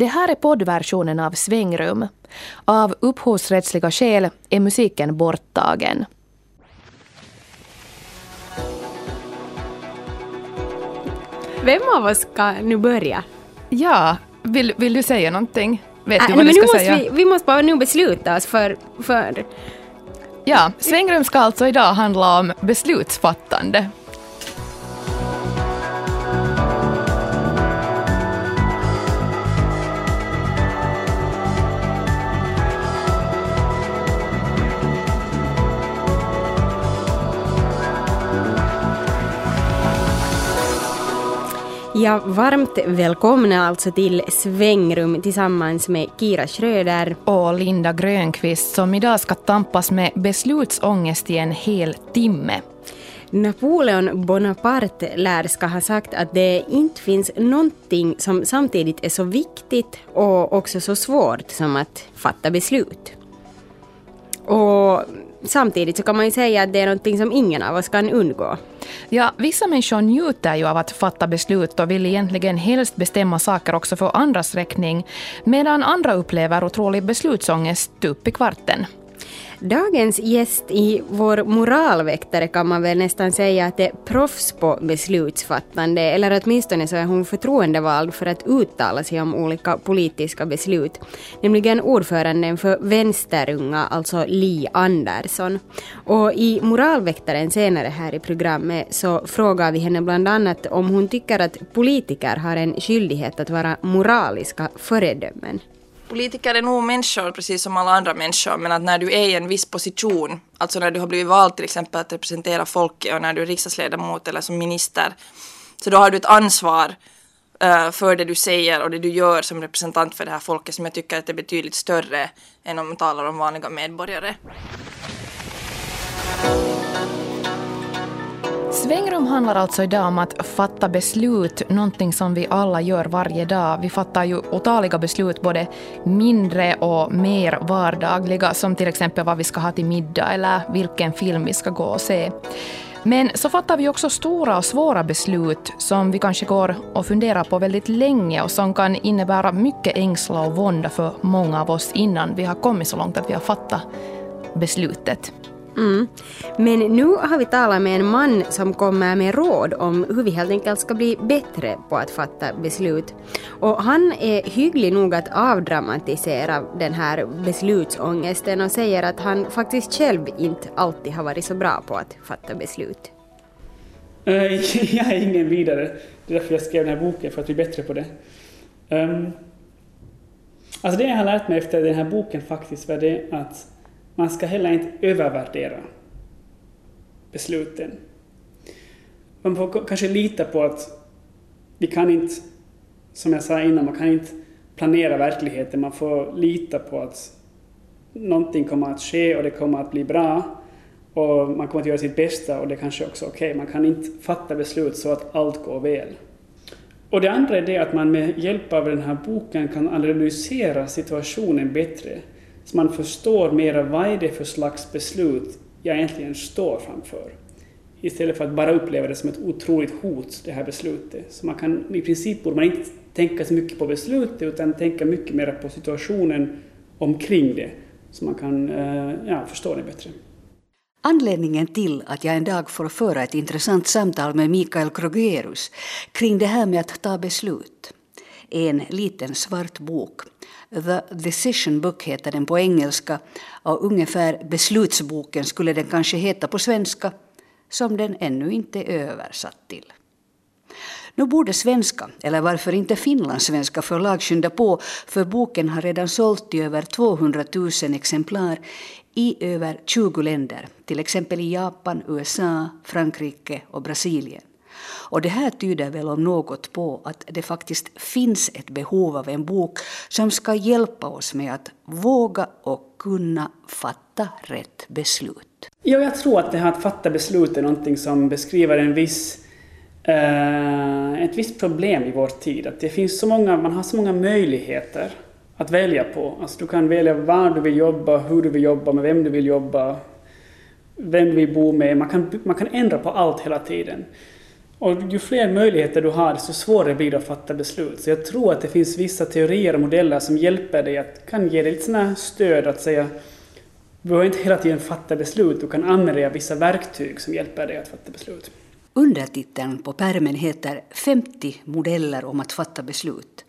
Det här är poddversionen av Svängrum. Av upphovsrättsliga skäl är musiken borttagen. Vem av oss ska nu börja? Ja, vill, vill du säga någonting? Vet du Äh, vad men du nu ska måste säga? vi, vi måste bara nu besluta oss för, för... Ja, svängrum ska alltså idag handla om beslutsfattande. Ja, varmt välkomna alltså till Svängrum tillsammans med Kira Schröder. Och Linda Grönqvist som idag ska tampas med beslutsångest i en hel timme. Napoleon Bonaparte lär ska ha sagt att det inte finns någonting som samtidigt är så viktigt och också så svårt som att fatta beslut. Och samtidigt så kan man ju säga att det är någonting som ingen av oss kan undgå. Ja, vissa människor njuter ju av att fatta beslut och vill egentligen helst bestämma saker också för andras räkning, medan andra upplever otrolig beslutsångest upp i kvarten. Dagens gäst i vår moralväktare kan man väl nästan säga att det är proffs på beslutsfattande, eller åtminstone så är hon förtroendevald för att uttala sig om olika politiska beslut, nämligen ordföranden för Vänsterunga, alltså Li Andersson. Och i moralväktaren senare här i programmet så frågar vi henne bland annat om hon tycker att politiker har en skyldighet att vara moraliska föredömen. Politiker är nog människor precis som alla andra människor men att när du är i en viss position, alltså när du har blivit vald till exempel att representera folket och när du är riksdagsledamot eller som minister, så då har du ett ansvar uh, för det du säger och det du gör som representant för det här folket som jag tycker att är betydligt större än om man talar om vanliga medborgare. Svängrum handlar alltså idag om att fatta beslut, någonting som vi alla gör varje dag. Vi fattar ju otaliga beslut, både mindre och mer vardagliga, som till exempel vad vi ska ha till middag eller vilken film vi ska gå och se. Men så fattar vi också stora och svåra beslut som vi kanske går och funderar på väldigt länge och som kan innebära mycket ängsla och vånda för många av oss innan vi har kommit så långt att vi har fattat beslutet. Mm. Men nu har vi talat med en man som kommer med råd om hur vi helt enkelt ska bli bättre på att fatta beslut. Och han är hygglig nog att avdramatisera den här beslutsångesten och säger att han faktiskt själv inte alltid har varit så bra på att fatta beslut. Eh, jag är ingen vidare. Det är därför jag skrev den här boken, för att bli bättre på det. Um, alltså det jag har lärt mig efter den här boken faktiskt var det att man ska heller inte övervärdera besluten. Man får kanske lita på att vi kan inte, som jag sa innan, man kan inte planera verkligheten. Man får lita på att någonting kommer att ske och det kommer att bli bra. Och man kommer att göra sitt bästa och det kanske också är okej. Man kan inte fatta beslut så att allt går väl. Och det andra är det att man med hjälp av den här boken kan analysera situationen bättre. Så man förstår mera vad är det för slags beslut jag egentligen står framför. Istället för att bara uppleva det som ett otroligt hot, det här beslutet. Så man kan, i princip borde man inte tänka så mycket på beslutet utan tänka mycket mer på situationen omkring det. Så man kan eh, ja, förstå det bättre. Anledningen till att jag en dag får föra ett intressant samtal med Mikael Krogerus kring det här med att ta beslut är en liten svart bok. The Decision Book heter den på engelska och ungefär beslutsboken skulle den kanske heta på svenska som den ännu inte är översatt till. Nu borde svenska, eller varför inte finlandssvenska förlag skynda på för boken har redan sålt i över 200 000 exemplar i över 20 länder, till exempel i Japan, USA, Frankrike och Brasilien. Och det här tyder väl om något på att det faktiskt finns ett behov av en bok som ska hjälpa oss med att våga och kunna fatta rätt beslut. Ja, jag tror att det här att fatta beslut är någonting som beskriver en viss, eh, ett visst problem i vår tid. Att det finns så många, man har så många möjligheter att välja på. Alltså du kan välja var du vill jobba, hur du vill jobba, med vem du vill jobba, vem du vill bo med. Man kan, man kan ändra på allt hela tiden. Och ju fler möjligheter du har, desto svårare blir det att fatta beslut. Så jag tror att det finns vissa teorier och modeller som hjälper dig att kan ge dig lite sådana stöd att säga du behöver inte hela tiden fatta beslut, du kan använda dig av vissa verktyg som hjälper dig att fatta beslut. Undertiteln på pärmen heter 50 modeller om att fatta beslut.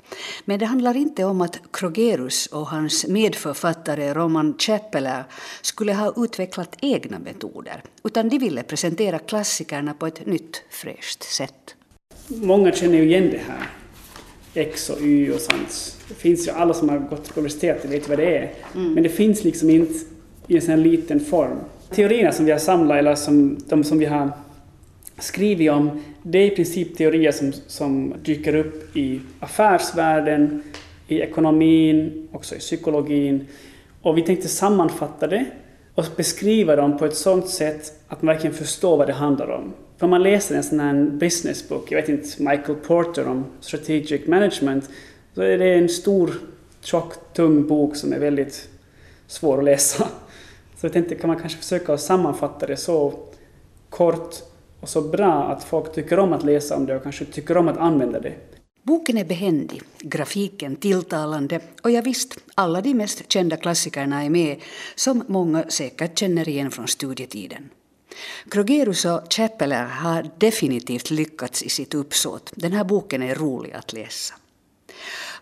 Men det handlar inte om att Krogerus och hans medförfattare Roman Chappeler skulle ha utvecklat egna metoder, utan de ville presentera klassikerna på ett nytt, fräscht sätt. Många känner ju igen det här. X och Y och sånt. Det finns ju, alla som har gått på universitetet vet vad det är. Mm. Men det finns liksom inte i en sån liten form. Teorierna som vi har samlat, eller som, de som vi har skrivit om, det är i princip teorier som, som dyker upp i affärsvärlden, i ekonomin, också i psykologin. Och vi tänkte sammanfatta det och beskriva dem på ett sådant sätt att man verkligen förstår vad det handlar om. För man läser en sån här business book, jag vet inte, Michael Porter om strategic management, så är det en stor, tjock, tung bok som är väldigt svår att läsa. Så jag tänkte, kan man kanske försöka sammanfatta det så kort och så bra att folk tycker om att läsa om det och kanske tycker om att använda det. Boken är behändig, grafiken tilltalande och jag visst, alla de mest kända klassikerna är med som många säkert känner igen från studietiden. Krogerus och Chappeler har definitivt lyckats i sitt uppsåt. Den här boken är rolig att läsa.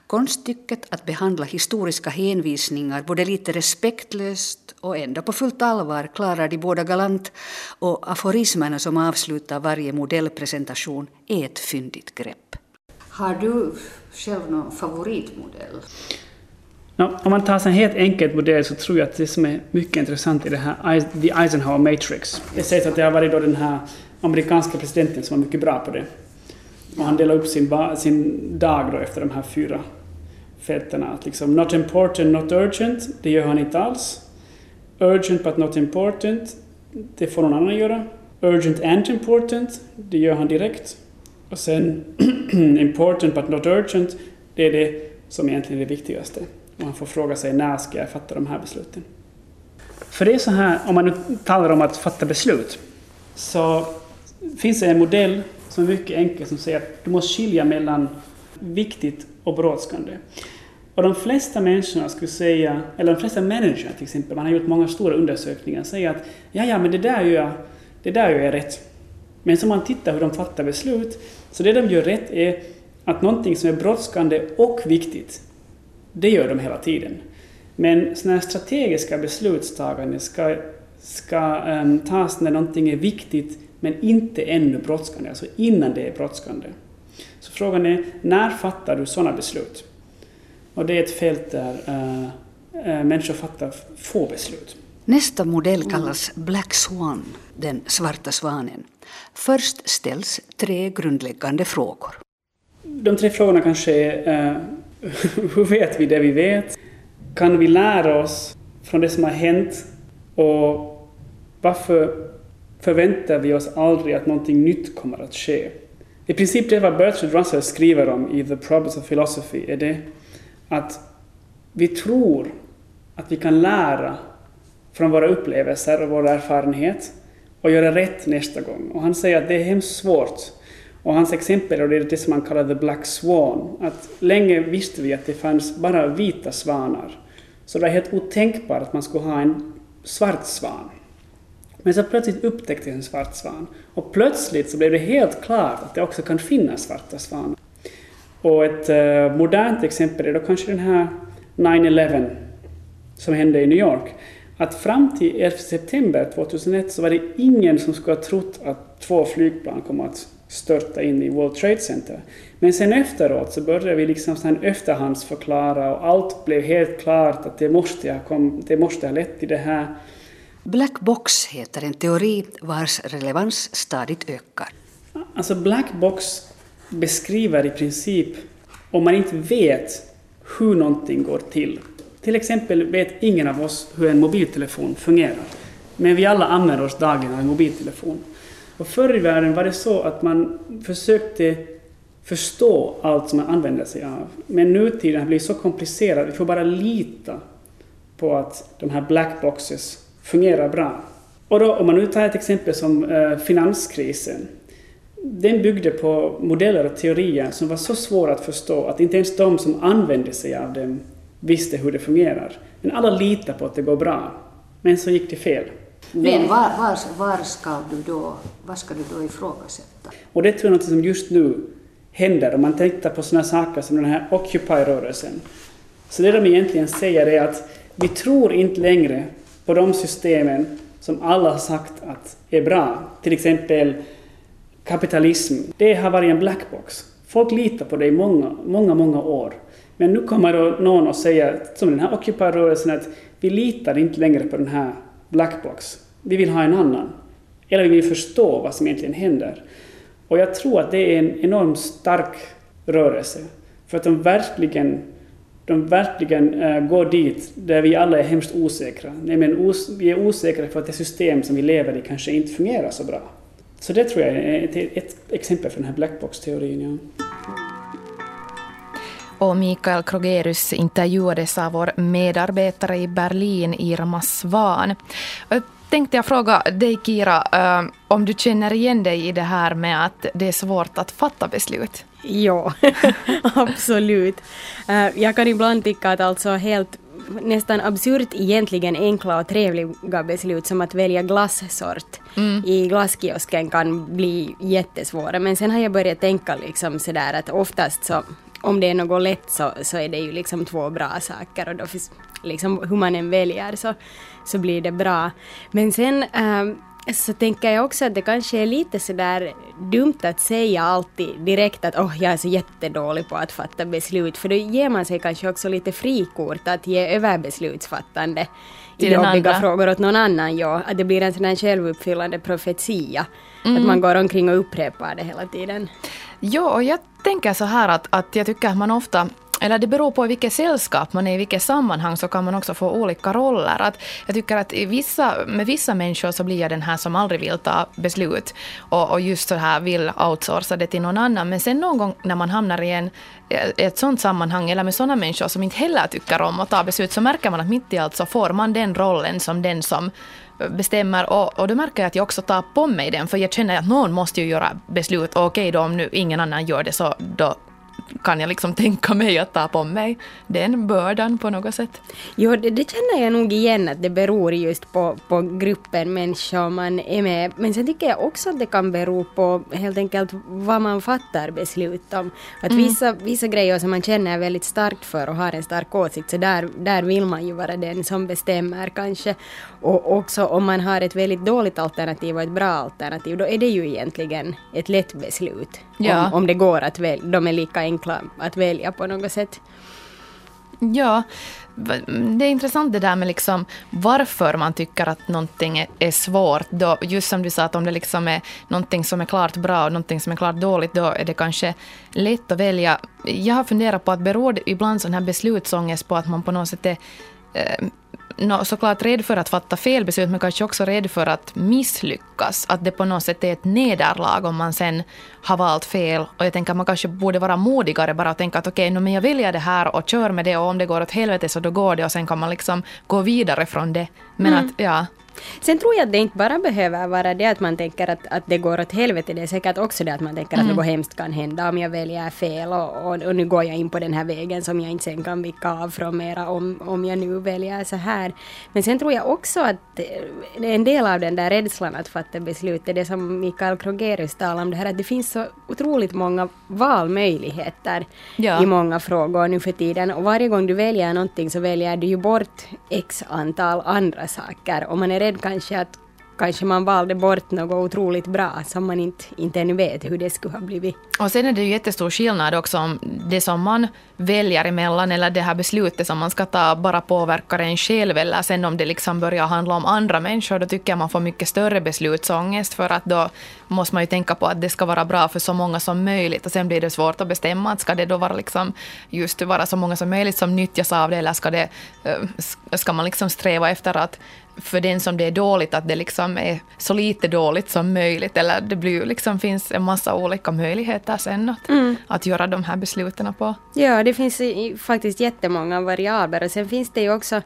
Konststycket att behandla historiska hänvisningar både lite respektlöst och ändå på fullt allvar klarar de båda galant och aforismerna som avslutar varje modellpresentation är ett fyndigt grepp. Har du själv någon favoritmodell? No, om man tar en helt enkel modell så tror jag att det som är mycket intressant i det här The Eisenhower Matrix. Det sägs att det har varit då den här amerikanska presidenten som var mycket bra på det. Och han delar upp sin, sin dag då efter de här fyra fälten. Att liksom not important, not urgent, det gör han inte alls. Urgent but not important, det får någon annan göra. Urgent and important, det gör han direkt. Och sen important but not urgent, det är det som egentligen är det viktigaste. Och man får fråga sig när ska jag fatta de här besluten? För det är så här, om man nu talar om att fatta beslut, så finns det en modell som är mycket enkel som säger att du måste skilja mellan viktigt och brådskande. Och de flesta människorna skulle säga, eller de flesta människor till exempel, man har gjort många stora undersökningar, säger att ja, ja, men det där gör jag, det där gör jag rätt. Men om man tittar hur de fattar beslut, så det de gör rätt är att någonting som är brådskande och viktigt, det gör de hela tiden. Men sådana här strategiska beslutstaganden ska, ska um, tas när någonting är viktigt men inte ännu brådskande, alltså innan det är brådskande. Så frågan är, när fattar du sådana beslut? Och det är ett fält där uh, människor fattar få beslut. Nästa modell kallas Black Swan, den svarta svanen. Först ställs tre grundläggande frågor. De tre frågorna kanske är uh, hur vet vi det vi vet? Kan vi lära oss från det som har hänt? Och varför förväntar vi oss aldrig att någonting nytt kommer att ske? I princip det vad Bertrand Russell skriver om i The Problems of Philosophy är det att vi tror att vi kan lära från våra upplevelser och vår erfarenhet och göra rätt nästa gång. Och han säger att det är hemskt svårt. Och hans exempel är det som man kallar the black swan. Att länge visste vi att det fanns bara vita svanar. Så det var helt otänkbart att man skulle ha en svart svan. Men så plötsligt upptäcktes en svart svan. Och plötsligt så blev det helt klart att det också kan finnas svarta svanar. Och ett eh, modernt exempel är då kanske den här 9-11 som hände i New York. Att fram till 11 september 2001 så var det ingen som skulle ha trott att två flygplan kommer att störta in i World Trade Center. Men sen efteråt så började vi liksom sen efterhandsförklara och allt blev helt klart att det måste ha, kom, det måste ha lett till det här. Black box heter en teori vars relevans stadigt ökar. Alltså black box beskriver i princip om man inte vet hur någonting går till. Till exempel vet ingen av oss hur en mobiltelefon fungerar. Men vi alla använder oss dagligen av en mobiltelefon. Och förr i världen var det så att man försökte förstå allt som man använder sig av. Men nutiden har blivit så komplicerad, vi får bara lita på att de här black boxes fungerar bra. Och då, om man nu tar ett exempel som eh, finanskrisen. den byggde på modeller och teorier som var så svåra att förstå att inte ens de som använde sig av dem visste hur det fungerar. Men alla litar på att det går bra. Men så gick det fel. Men var, var, var ska du då, vad ska du då ifrågasätta? Och det tror jag är något som just nu händer om man tänker på sådana saker som den här Occupy-rörelsen. Så det de egentligen säger är att vi tror inte längre på de systemen som alla har sagt att är bra. Till exempel kapitalism. Det har varit en blackbox. Folk litar på det i många, många, många år. Men nu kommer då någon och säger, som den här Occupy-rörelsen, att vi litar inte längre på den här blackbox. Vi vill ha en annan. Eller vi vill förstå vad som egentligen händer. Och jag tror att det är en enormt stark rörelse. För att de verkligen, de verkligen eh, går dit där vi alla är hemskt osäkra. Nämligen os vi är osäkra för att det system som vi lever i kanske inte fungerar så bra. Så det tror jag är ett, ett exempel för den här blackbox-teorin. Ja. Och Mikael Krogerus intervjuades av vår medarbetare i Berlin, Irma Svan. Jag tänkte jag fråga dig, Kira, eh, om du känner igen dig i det här med att det är svårt att fatta beslut? Ja, absolut. Eh, jag kan ibland tycka att alltså helt nästan absurt egentligen enkla och trevliga beslut som att välja glassort mm. i glasskiosken kan bli jättesvåra. Men sen har jag börjat tänka liksom sådär att oftast så om det är något lätt så, så är det ju liksom två bra saker och då finns, liksom hur man än väljer så, så blir det bra. Men sen ähm, så tänker jag också att det kanske är lite sådär dumt att säga alltid direkt att oh, jag är så jättedålig på att fatta beslut för då ger man sig kanske också lite frikort att ge överbeslutsfattande i jobbiga andra. frågor åt någon annan. Ja, att det blir en sån här självuppfyllande profetia. Mm. Att man går omkring och upprepar det hela tiden. Ja, och jag tänker så här att, att jag tycker att man ofta eller det beror på i vilket sällskap man är, i vilket sammanhang så kan man också få olika roller. Att jag tycker att vissa, med vissa människor så blir jag den här som aldrig vill ta beslut och, och just så här vill outsourca det till någon annan. Men sen någon gång när man hamnar i en, eh, ett sånt sammanhang eller med sådana människor som inte heller tycker om att ta beslut så märker man att mitt i allt så får man den rollen som den som bestämmer och, och då märker jag att jag också tar på mig den för jag känner att någon måste ju göra beslut och okej då om nu ingen annan gör det så då kan jag liksom tänka mig att ta på mig den bördan på något sätt. Jo, det, det, känner jag nog igen att det beror just på, på gruppen människor man är med. Men sen tycker jag också att det kan bero på helt enkelt vad man fattar beslut om. Att mm. vissa, vissa grejer som man känner väldigt starkt för och har en stark åsikt, så där, där vill man ju vara den som bestämmer kanske. Och också om man har ett väldigt dåligt alternativ och ett bra alternativ, då är det ju egentligen ett lätt beslut. Ja. Om, om det går att välja, de är lika enkla att välja på något sätt. Ja, det är intressant det där med liksom varför man tycker att någonting är svårt. Då, just som du sa, att om det liksom är någonting som är klart bra och någonting som är klart dåligt, då är det kanske lätt att välja. Jag har funderat på att beror det ibland sån här beslutsångest på att man på något sätt är eh, no, såklart rädd för att fatta fel beslut, men kanske också rädd för att misslyckas. Att det på något sätt är ett nederlag om man sen har valt fel. Och jag tänker att man kanske borde vara modigare bara och tänka att okej, okay, no, men jag väljer det här och kör med det och om det går åt helvete så då går det och sen kan man liksom gå vidare från det. Men mm. att, ja. Sen tror jag att det inte bara behöver vara det att man tänker att, att det går åt helvete, det är säkert också det att man tänker mm. att något hemskt kan hända om jag väljer fel och, och, och, nu går jag in på den här vägen som jag inte sen kan vicka av från mera om, om jag nu väljer så här. Men sen tror jag också att en del av den där rädslan att fatta beslut är det som Mikael Krogerus talade om det här att det finns så otroligt många valmöjligheter ja. i många frågor nu för tiden och varje gång du väljer någonting så väljer du ju bort x antal andra saker och man är rädd kanske att kanske man valde bort något otroligt bra som man inte, inte ännu vet hur det skulle ha blivit. Och sen är det ju jättestor skillnad också om det som man väljer emellan eller det här beslutet som man ska ta bara påverkar en själv eller sen om det liksom börjar handla om andra människor då tycker jag man får mycket större beslutsångest för att då måste man ju tänka på att det ska vara bra för så många som möjligt och sen blir det svårt att bestämma att ska det då vara liksom just vara så många som möjligt som nyttjas av det eller ska, det, eh, ska man liksom sträva efter att för den som det är dåligt att det liksom är så lite dåligt som möjligt. Eller det blir, liksom, finns en massa olika möjligheter sen att, mm. att göra de här besluten på. Ja, det finns faktiskt jättemånga variabler och sen finns det ju också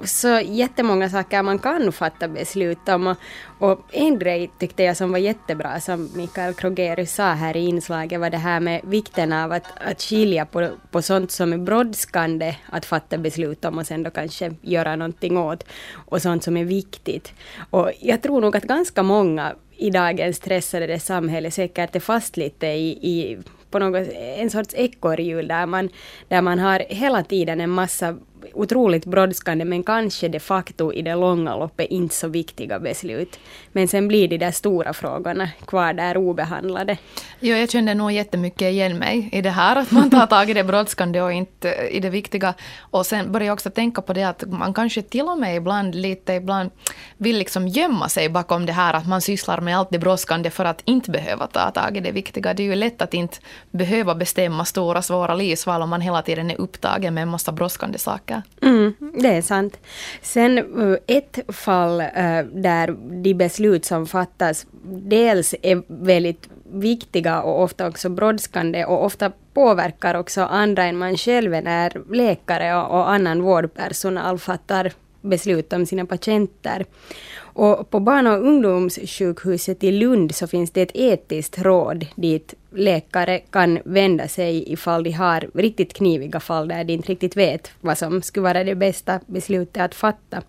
så jättemånga saker man kan fatta beslut om. Och, och en grej tyckte jag som var jättebra, som Mikael Krogerus sa här i inslaget, var det här med vikten av att, att skilja på, på sånt som är brådskande att fatta beslut om och sen då kanske göra någonting åt, och sånt som är viktigt. Och jag tror nog att ganska många i dagens stressade samhälle säkert är fast lite i, i på något, en sorts ekorrhjul där man, där man har hela tiden en massa otroligt brådskande men kanske de facto i det långa loppet inte så viktiga beslut. Men sen blir de där stora frågorna kvar där obehandlade. Ja, jag kände nog jättemycket igen mig i det här, att man tar tag i det brådskande och inte i det viktiga. Och sen började jag också tänka på det att man kanske till och med ibland lite ibland vill liksom gömma sig bakom det här att man sysslar med allt det brådskande för att inte behöva ta tag i det viktiga. Det är ju lätt att inte behöva bestämma stora svåra livsval om man hela tiden är upptagen med en massa brådskande saker. Mm, det är sant. Sen eh, ett fall eh, där de beslut som fattas dels är väldigt viktiga och ofta också brådskande och ofta påverkar också andra än man själv när läkare och annan vårdpersonal fattar beslut om sina patienter. Och på barn och ungdomssjukhuset i Lund så finns det ett etiskt råd dit läkare kan vända sig ifall de har riktigt kniviga fall där de inte riktigt vet vad som skulle vara det bästa beslutet att fatta.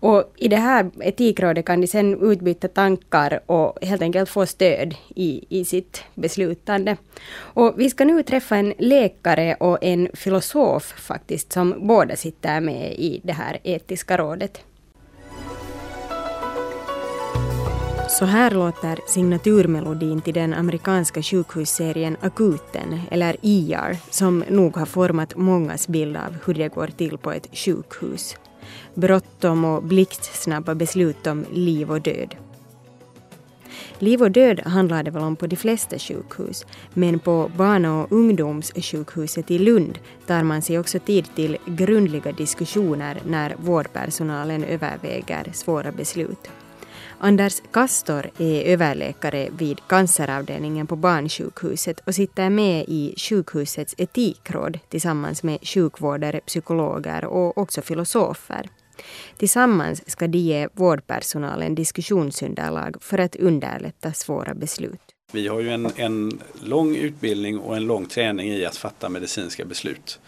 Och i det här etikrådet kan de sen utbyta tankar och helt enkelt få stöd i, i sitt beslutande. Och vi ska nu träffa en läkare och en filosof faktiskt som båda sitter med i det här etiska rådet. Så här låter signaturmelodin till den amerikanska sjukhusserien Akuten, eller ER, som nog har format mångas bild av hur det går till på ett sjukhus. Bråttom och blixtsnabba beslut om liv och död. Liv och död handlar det väl om på de flesta sjukhus, men på barn och ungdomssjukhuset i Lund tar man sig också tid till grundliga diskussioner när vårdpersonalen överväger svåra beslut. Anders Kastor är överläkare vid canceravdelningen på barnsjukhuset och sitter med i sjukhusets etikråd tillsammans med sjukvårdare, psykologer och också filosofer. Tillsammans ska de ge vårdpersonalen diskussionsunderlag för att underlätta svåra beslut. Vi har ju en, en lång utbildning och en lång träning i att fatta medicinska beslut.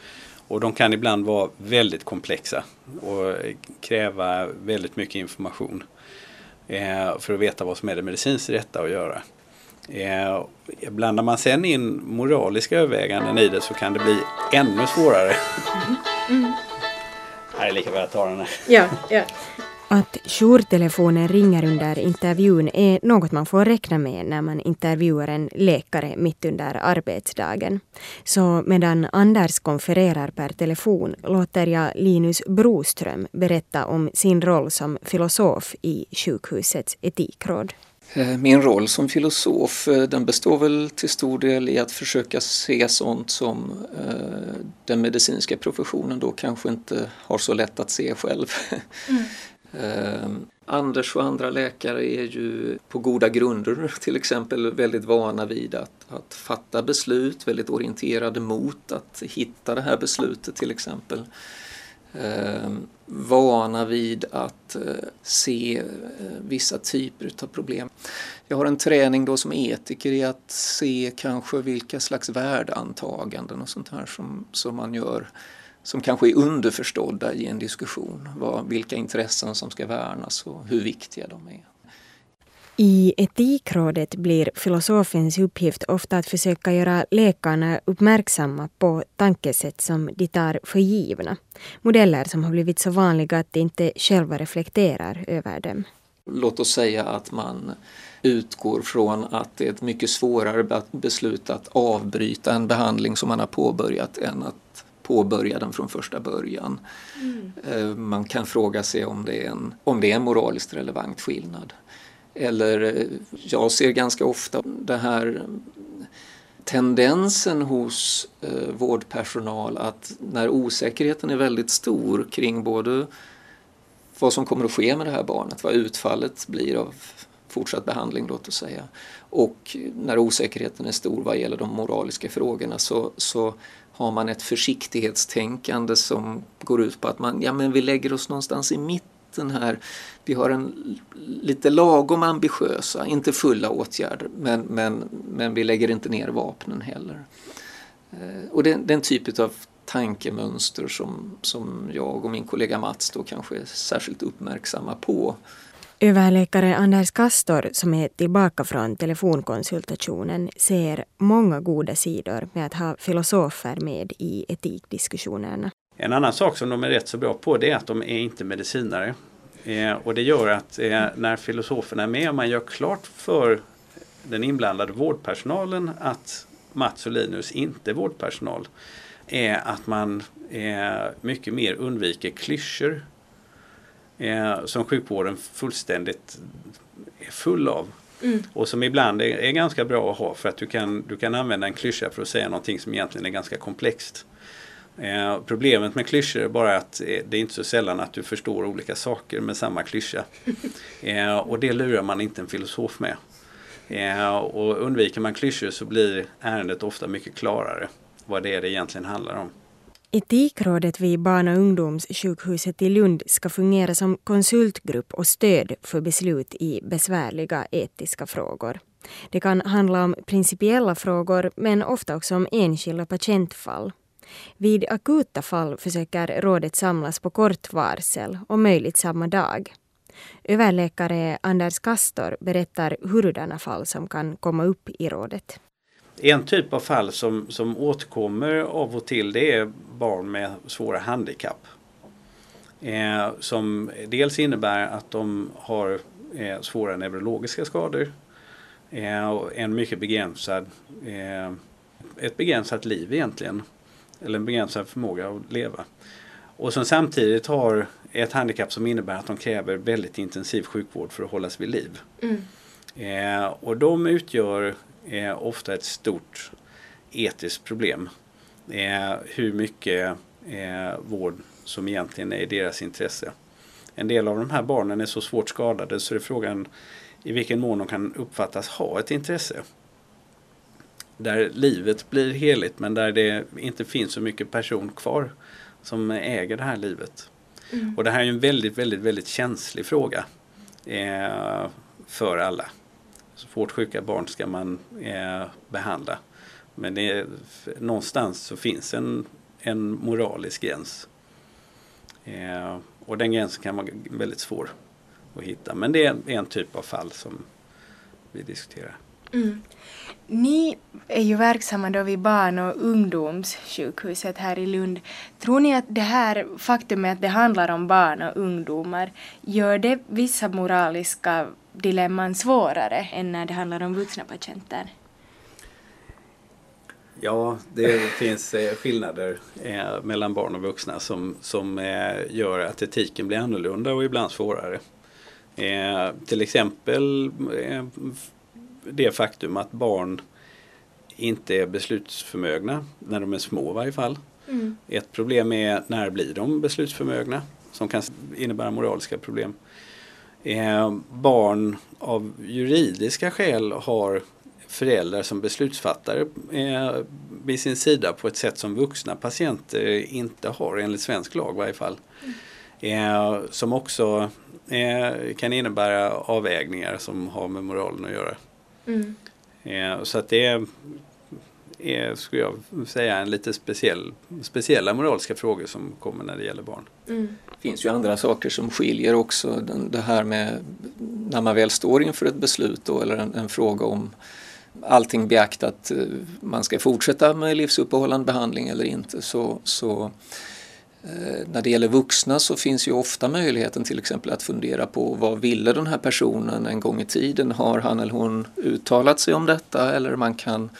Och de kan ibland vara väldigt komplexa och kräva väldigt mycket information. Eh, för att veta vad som är det medicinskt rätta att göra. Eh, blandar man sen in moraliska överväganden i det så kan det bli ännu svårare. Mm. Här är lika bra att ta den här. Ja, ja. Att jourtelefonen ringer under intervjun är något man får räkna med när man intervjuar en läkare mitt under arbetsdagen. Så medan Anders konfererar per telefon låter jag Linus Broström berätta om sin roll som filosof i sjukhusets etikråd. Eh, min roll som filosof eh, den består väl till stor del i att försöka se sånt som eh, den medicinska professionen då kanske inte har så lätt att se själv. Mm. Eh, Anders och andra läkare är ju på goda grunder till exempel väldigt vana vid att, att fatta beslut, väldigt orienterade mot att hitta det här beslutet till exempel. Eh, vana vid att eh, se eh, vissa typer av problem. Jag har en träning då som etiker i att se kanske vilka slags värdeantaganden och sånt här som, som man gör som kanske är underförstådda i en diskussion. Vad, vilka intressen som ska värnas och hur viktiga de är. I Etikrådet blir filosofens uppgift ofta att försöka göra läkarna uppmärksamma på tankesätt som de tar för givna. Modeller som har blivit så vanliga att de inte själva reflekterar över dem. Låt oss säga att man utgår från att det är ett mycket svårare beslut att avbryta en behandling som man har påbörjat än att påbörja den från första början. Mm. Man kan fråga sig om det, är en, om det är en moraliskt relevant skillnad. Eller eh, jag ser ganska ofta den här tendensen hos eh, vårdpersonal att när osäkerheten är väldigt stor kring både vad som kommer att ske med det här barnet, vad utfallet blir av fortsatt behandling låt oss säga. Och när osäkerheten är stor vad gäller de moraliska frågorna så, så har man ett försiktighetstänkande som går ut på att man, ja men vi lägger oss någonstans i mitten här. Vi har en lite lagom ambitiösa, inte fulla åtgärder, men, men, men vi lägger inte ner vapnen heller. Eh, och den, den typ av tankemönster som, som jag och min kollega Mats då kanske är särskilt uppmärksamma på. Överläkare Anders Kastor, som är tillbaka från telefonkonsultationen, ser många goda sidor med att ha filosofer med i etikdiskussionerna. En annan sak som de är rätt så bra på det är att de är inte medicinare. Eh, och det gör att eh, när filosoferna är med och man gör klart för den inblandade vårdpersonalen att Mats och Linus inte är vårdpersonal är att man eh, mycket mer undviker klyschor eh, som sjukvården fullständigt är full av. Mm. Och som ibland är, är, ganska bra att ha för att du kan, du kan använda en klyscha för att säga någonting som egentligen är ganska komplext. Eh, problemet med klyschor är bara att eh, det är inte så sällan att du förstår olika saker med samma klyscha. Eh, och det lurar man inte en filosof med. Eh, och undviker man klyschor så blir ärendet ofta mycket klarare vad det är det egentligen handlar om. Etikrådet vid barn och ungdomssjukhuset i Lund ska fungera som konsultgrupp och stöd för beslut i besvärliga etiska frågor. Det kan handla om principiella frågor men ofta också om enskilda patientfall. Vid akuta fall försöker rådet samlas på kort varsel och möjligt samma dag. Överläkare Anders Kastor berättar hurdana fall som kan komma upp i rådet. En typ av fall som, som återkommer av och till det är barn med svåra handikapp. Eh, som dels innebär att de har eh, svåra neurologiska skador eh, och en mycket begränsad, eh, ett begränsat liv egentligen. Eller en begränsad förmåga att leva. Och som samtidigt har ett handikapp som innebär att de kräver väldigt intensiv sjukvård för att hållas vid liv. Mm. Eh, och de utgör är ofta ett stort etiskt problem. Eh, hur mycket eh, vård som egentligen är i deras intresse. En del av de här barnen är så svårt skadade så är frågan i vilken mån de kan uppfattas ha ett intresse. Där livet blir heligt men där det inte finns så mycket person kvar som äger det här livet. Mm. Och det här är en väldigt, väldigt, väldigt känslig fråga eh, för alla svårt sjuka barn ska man eh, behandla. Men det är, någonstans så finns en, en moralisk gräns. Eh, och den gränsen kan vara väldigt svår att hitta. Men det är en typ av fall som vi diskuterar. Mm. Ni är ju verksamma då vid barn och ungdomssjukhuset här i Lund. Tror ni att det här faktumet att det handlar om barn och ungdomar gör det vissa moraliska dilemman svårare än när det handlar om vuxna patienter? Ja, det finns eh, skillnader eh, mellan barn och vuxna som, som eh, gör att etiken blir annorlunda och ibland svårare. Till exempel det faktum att barn inte är beslutsförmögna, när de är små i varje fall. Mm. Ett problem är när blir de beslutsförmögna, som kan innebära moraliska problem. Eh, barn av juridiska skäl har föräldrar som beslutsfattare eh, vid sin sida på ett sätt som vuxna patienter inte har enligt svensk lag i varje fall. Eh, som också eh, kan innebära avvägningar som har med moralen att göra. Mm. Eh, så att det är, är, skulle jag säga, en lite speciell, speciella moraliska frågor som kommer när det gäller barn. Mm. Det finns ju andra saker som skiljer också. Den, det här med när man väl står inför ett beslut då, eller en, en fråga om allting beaktat, eh, man ska fortsätta med livsuppehållande behandling eller inte så, så eh, när det gäller vuxna så finns ju ofta möjligheten till exempel att fundera på vad ville den här personen en gång i tiden? Har han eller hon uttalat sig om detta? Eller man kan eh,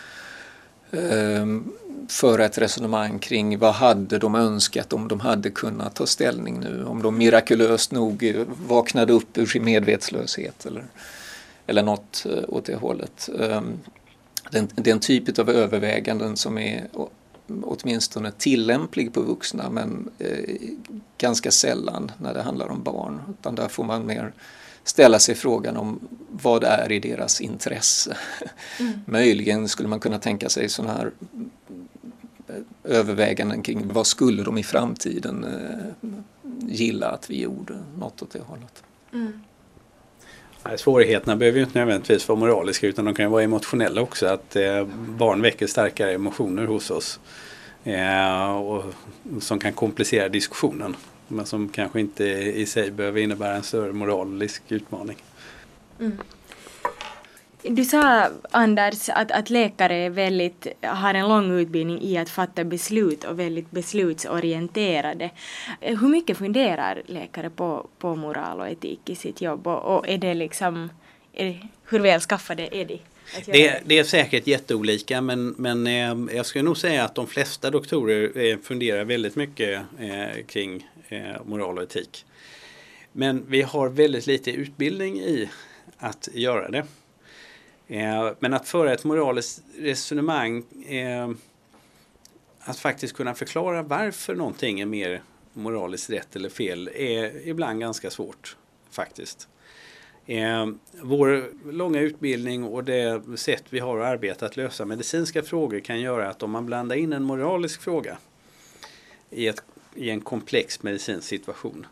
Ehm, föra ett resonemang kring vad hade de önskat om de hade kunnat ta ställning nu, om de mirakulöst nog vaknade upp ur sin medvetslöshet eller, eller något eh, åt det hållet. Ehm, den, den typ av överväganden som är åtminstone tillämplig på vuxna men eh, ganska sällan när det handlar om barn. Utan där får man mer ställa sig frågan om vad är i deras intresse. Mm. Möjligen skulle man kunna tänka sig sådana här överväganden kring vad skulle de i framtiden gilla att vi gjorde, något åt det hållet. Mm. Svårigheterna behöver ju inte nödvändigtvis vara moraliska utan de kan ju vara emotionella också. Att eh, barn väcker starkare emotioner hos oss. Eh, och, som kan komplicera diskussionen. Men som kanske inte i sig behöver innebära en större moralisk utmaning. Mm. Du sa Anders att, att läkare väldigt, har en lång utbildning i att fatta beslut och väldigt beslutsorienterade. Hur mycket funderar läkare på, på moral och etik i sitt jobb och, och är det liksom, är, hur väl skaffade är de? Det, det, är säkert jätteolika men, men eh, jag skulle nog säga att de flesta doktorer eh, funderar väldigt mycket eh, kring eh, moral och etik. Men vi har väldigt lite utbildning i att göra det. Eh, men att föra ett moraliskt resonemang, eh, att faktiskt kunna förklara varför någonting är mer moraliskt rätt eller fel är ibland ganska svårt faktiskt. Eh, vår långa utbildning och det sätt vi har att arbeta att lösa medicinska frågor kan göra att om man blandar in en moralisk fråga i, ett, i en komplex medicinsk situation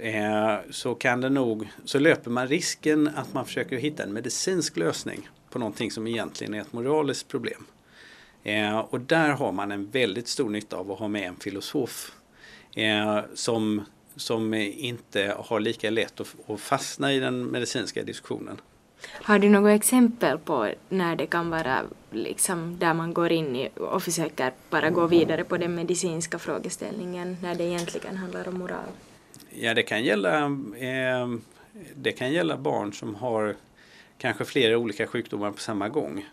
eh, så kan det nog, så löper man risken att man försöker hitta en medicinsk lösning på någonting som egentligen är ett moraliskt problem. Eh, och där har man en väldigt stor nytta av att ha med en filosof eh, som, som inte har lika lätt att, att fastna i den medicinska diskussionen. Har du något exempel på när det kan vara liksom där man går in i och försöker bara gå vidare på den medicinska frågeställningen när det egentligen handlar om moral? Ja, det kan gälla, eh, det kan gälla barn som har kanske flera olika sjukdomar på samma gång.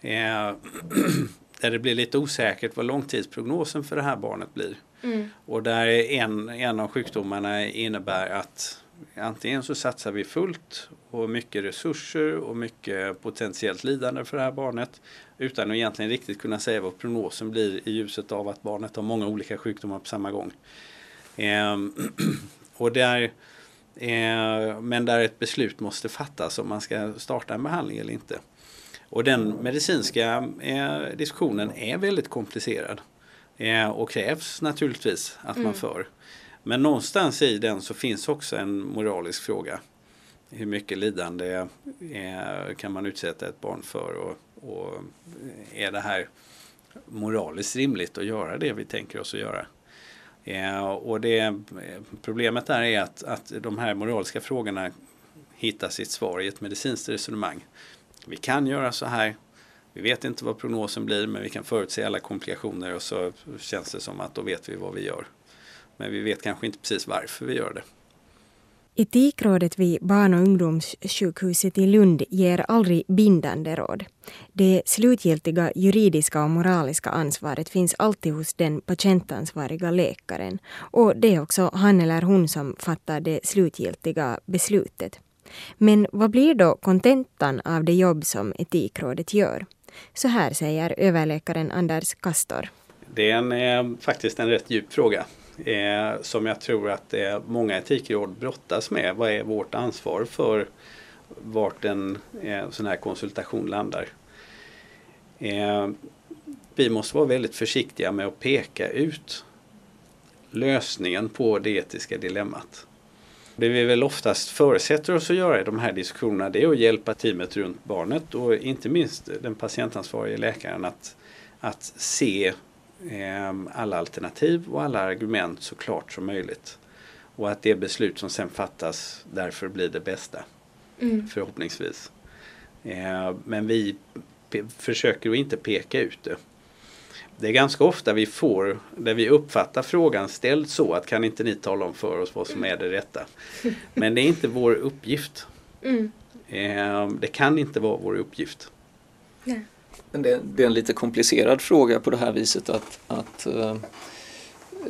Eh, där det blir lite osäkert vad långtidsprognosen för det här barnet blir. Mm. Och där en, en av sjukdomarna innebär att antingen så satsar vi fullt och mycket resurser och mycket potentiellt lidande för det här barnet utan att egentligen riktigt kunna säga vad prognosen blir i ljuset av att barnet har många olika sjukdomar på samma gång. Eh, och där Eh, men där ett beslut måste fattas om man ska starta en behandling eller inte. Och den medicinska eh, diskussionen är väldigt komplicerad. Eh, och krävs naturligtvis att mm. man för. Men någonstans i den så finns också en moralisk fråga. Hur mycket lidande kan man utsätta ett barn för? Och, och är det här moraliskt rimligt att göra det vi tänker oss att göra? Eh, och det, eh, problemet där är att, att de här moraliska frågorna hittar sitt svar i ett medicinskt resonemang. Vi kan göra så här. Vi vet inte vad prognosen blir men vi kan förutse alla komplikationer och så känns det som att då vet vi vad vi gör. Men vi vet kanske inte precis varför vi gör det. Etikrådet vid barn och ungdomssjukhuset i Lund ger aldrig bindande råd. Det slutgiltiga juridiska och moraliska ansvaret finns alltid hos den patientansvariga läkaren och det är också han eller hon som fattar det slutgiltiga beslutet. Men vad blir då kontentan av det jobb som Etikrådet gör? Så här säger överläkaren Anders Kastor. Det är en, eh, faktiskt en rätt djup fråga eh, som jag tror att eh, många etikråd brottas med. Vad är vårt ansvar för vart en eh, sån här konsultation landar? Eh, vi måste vara väldigt försiktiga med att peka ut lösningen på det etiska dilemmat. Det vi väl oftast förutsätter oss att göra i de här diskussionerna det är att hjälpa teamet runt barnet och inte minst den patientansvarige läkaren att, att se alla alternativ och alla argument så klart som möjligt. Och att det beslut som sen fattas därför blir det bästa. Mm. Förhoppningsvis. Ehm, men vi försöker att inte peka ut det. Det är ganska ofta vi får, där vi uppfattar frågan ställd så att kan inte ni tala om för oss vad som är det rätta. Men det är inte vår uppgift. Mm. Ehm, det kan inte vara vår uppgift. Nej. Det, det, är en lite komplicerad fråga på det här viset att, att uh,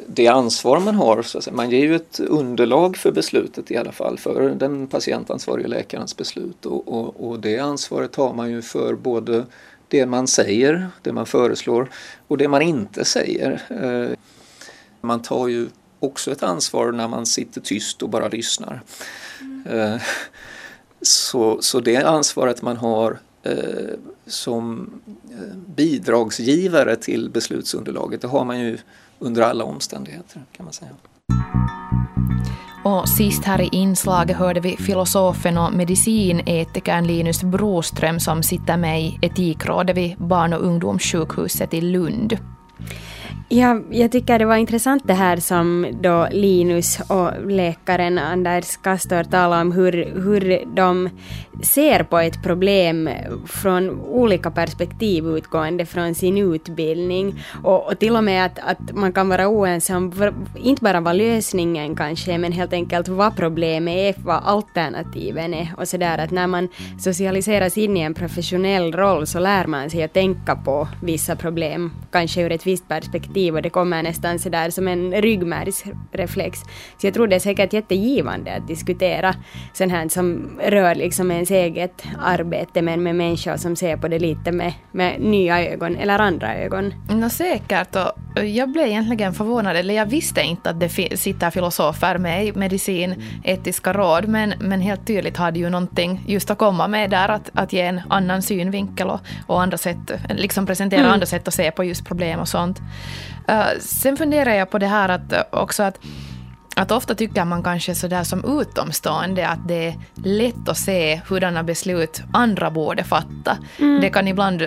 det ansvar man har, så att säga, man ger ju ett underlag för beslutet i alla fall, för den patientansvarige läkarens beslut och, och, och det ansvaret har man ju för både det man säger, det man föreslår och det man inte säger. Uh, man tar ju också ett ansvar när man sitter tyst och bara lyssnar. Mm. Uh, så, så det ansvaret man har eh, Eh, som eh, bidragsgivare till beslutsunderlaget. Det har man ju under alla omständigheter kan man säga. Och sist här i inslaget hörde vi filosofen och medicinetikern Linus Broström som sitter med i etikrådet vid barn och ungdomssjukhuset i Lund. Ja, jag tycker det var intressant det här som då Linus och läkaren Anders Kastor talade om hur, hur de ser på ett problem från olika perspektiv utgående från sin utbildning. Och, och till och med att, att man kan vara oense om inte bara vad lösningen kanske är men helt enkelt vad problemet är, vad alternativen är. Och sådär att när man socialiseras in i en professionell roll så lär man sig att tänka på vissa problem, kanske ur ett visst perspektiv och det kommer nästan sådär som en ryggmärgsreflex. Så jag tror det är säkert jättegivande att diskutera sånt här som rör liksom ens eget arbete men med människor som ser på det lite med, med nya ögon eller andra ögon. No, säkert och jag blev egentligen förvånad, eller jag visste inte att det sitter filosofer med i medicinetiska råd men, men helt tydligt hade ju någonting just att komma med där att, att ge en annan synvinkel och, och andra sätt, liksom presentera mm. andra sätt att se på just problem och sånt. Uh, sen funderar jag på det här att också att att ofta tycker man kanske sådär som utomstående att det är lätt att se hurdana beslut andra borde fatta. Mm. Det kan ibland,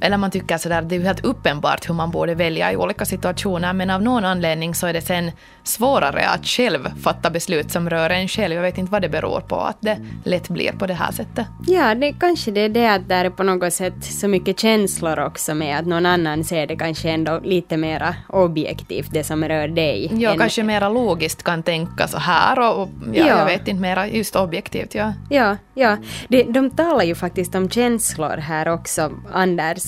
eller man tycker sådär, det är helt uppenbart hur man borde välja i olika situationer, men av någon anledning så är det sen svårare att själv fatta beslut som rör en själv. Jag vet inte vad det beror på, att det lätt blir på det här sättet. Ja, det kanske det är det att det är på något sätt så mycket känslor också med att någon annan ser det kanske ändå lite mera objektivt, det som rör dig. Ja, än... kanske mera logiskt kan tänka så här och, och ja, ja. jag vet inte mera just objektivt. Ja, ja, ja. De, de talar ju faktiskt om känslor här också, Anders,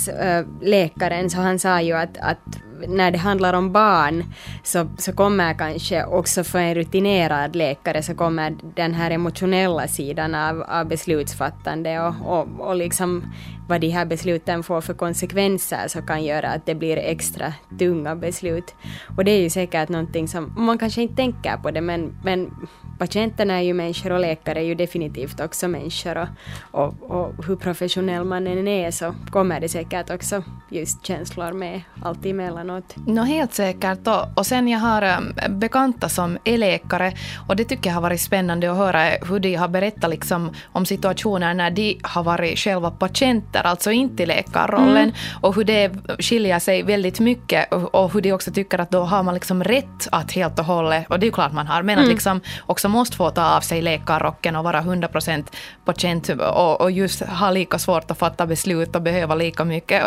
läkaren, så han sa ju att, att när det handlar om barn så, så kommer kanske också för en rutinerad läkare så kommer den här emotionella sidan av, av beslutsfattande och, och, och liksom vad de här besluten får för konsekvenser så kan göra att det blir extra tunga beslut. Och det är ju säkert någonting som man kanske inte tänker på det men, men patienterna är ju människor och läkare är ju definitivt också människor och, och, och hur professionell man än är så kommer det säkert också just känslor med allt emellanåt. No, helt säkert och, och sen jag har um, bekanta som är läkare och det tycker jag har varit spännande att höra hur de har berättat liksom om situationer när de har varit själva patienter, alltså inte i läkarrollen mm. och hur det skiljer sig väldigt mycket och, och, hur de också tycker att då har man liksom rätt att helt och hållet, och det är ju klart man har, men mm. att liksom också måste få ta av sig läkarrocken och vara 100% patient och, och just ha lika svårt att fatta beslut och behöva lika mycket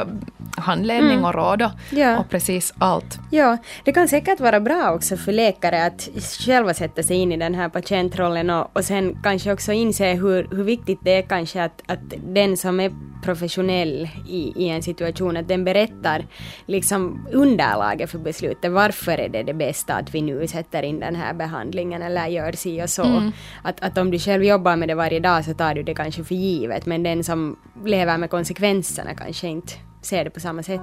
handledning mm. och råd och, ja. och precis allt. Ja, det kan säkert vara bra också för läkare att själva sätta sig in i den här patientrollen och, och sen kanske också inse hur, hur viktigt det är kanske att, att den som är professionell i, i en situation, att den berättar liksom underlaget för beslutet. Varför är det det bästa att vi nu sätter in den här behandlingen eller gör si och så. Mm. Att, att om du själv jobbar med det varje dag så tar du det kanske för givet, men den som lever med konsekvenserna kanske inte ser det på samma sätt.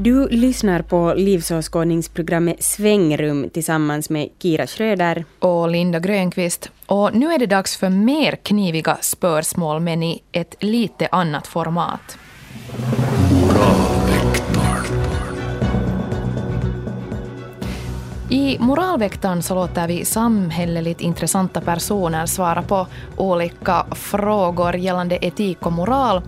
Du lyssnar på livsåskådningsprogrammet Svängrum tillsammans med Kira Schröder och Linda Grönqvist. Och nu är det dags för mer kniviga spörsmål men i ett lite annat format. I Moralväktaren så låter vi samhälleligt intressanta personer svara på olika frågor gällande etik och moral.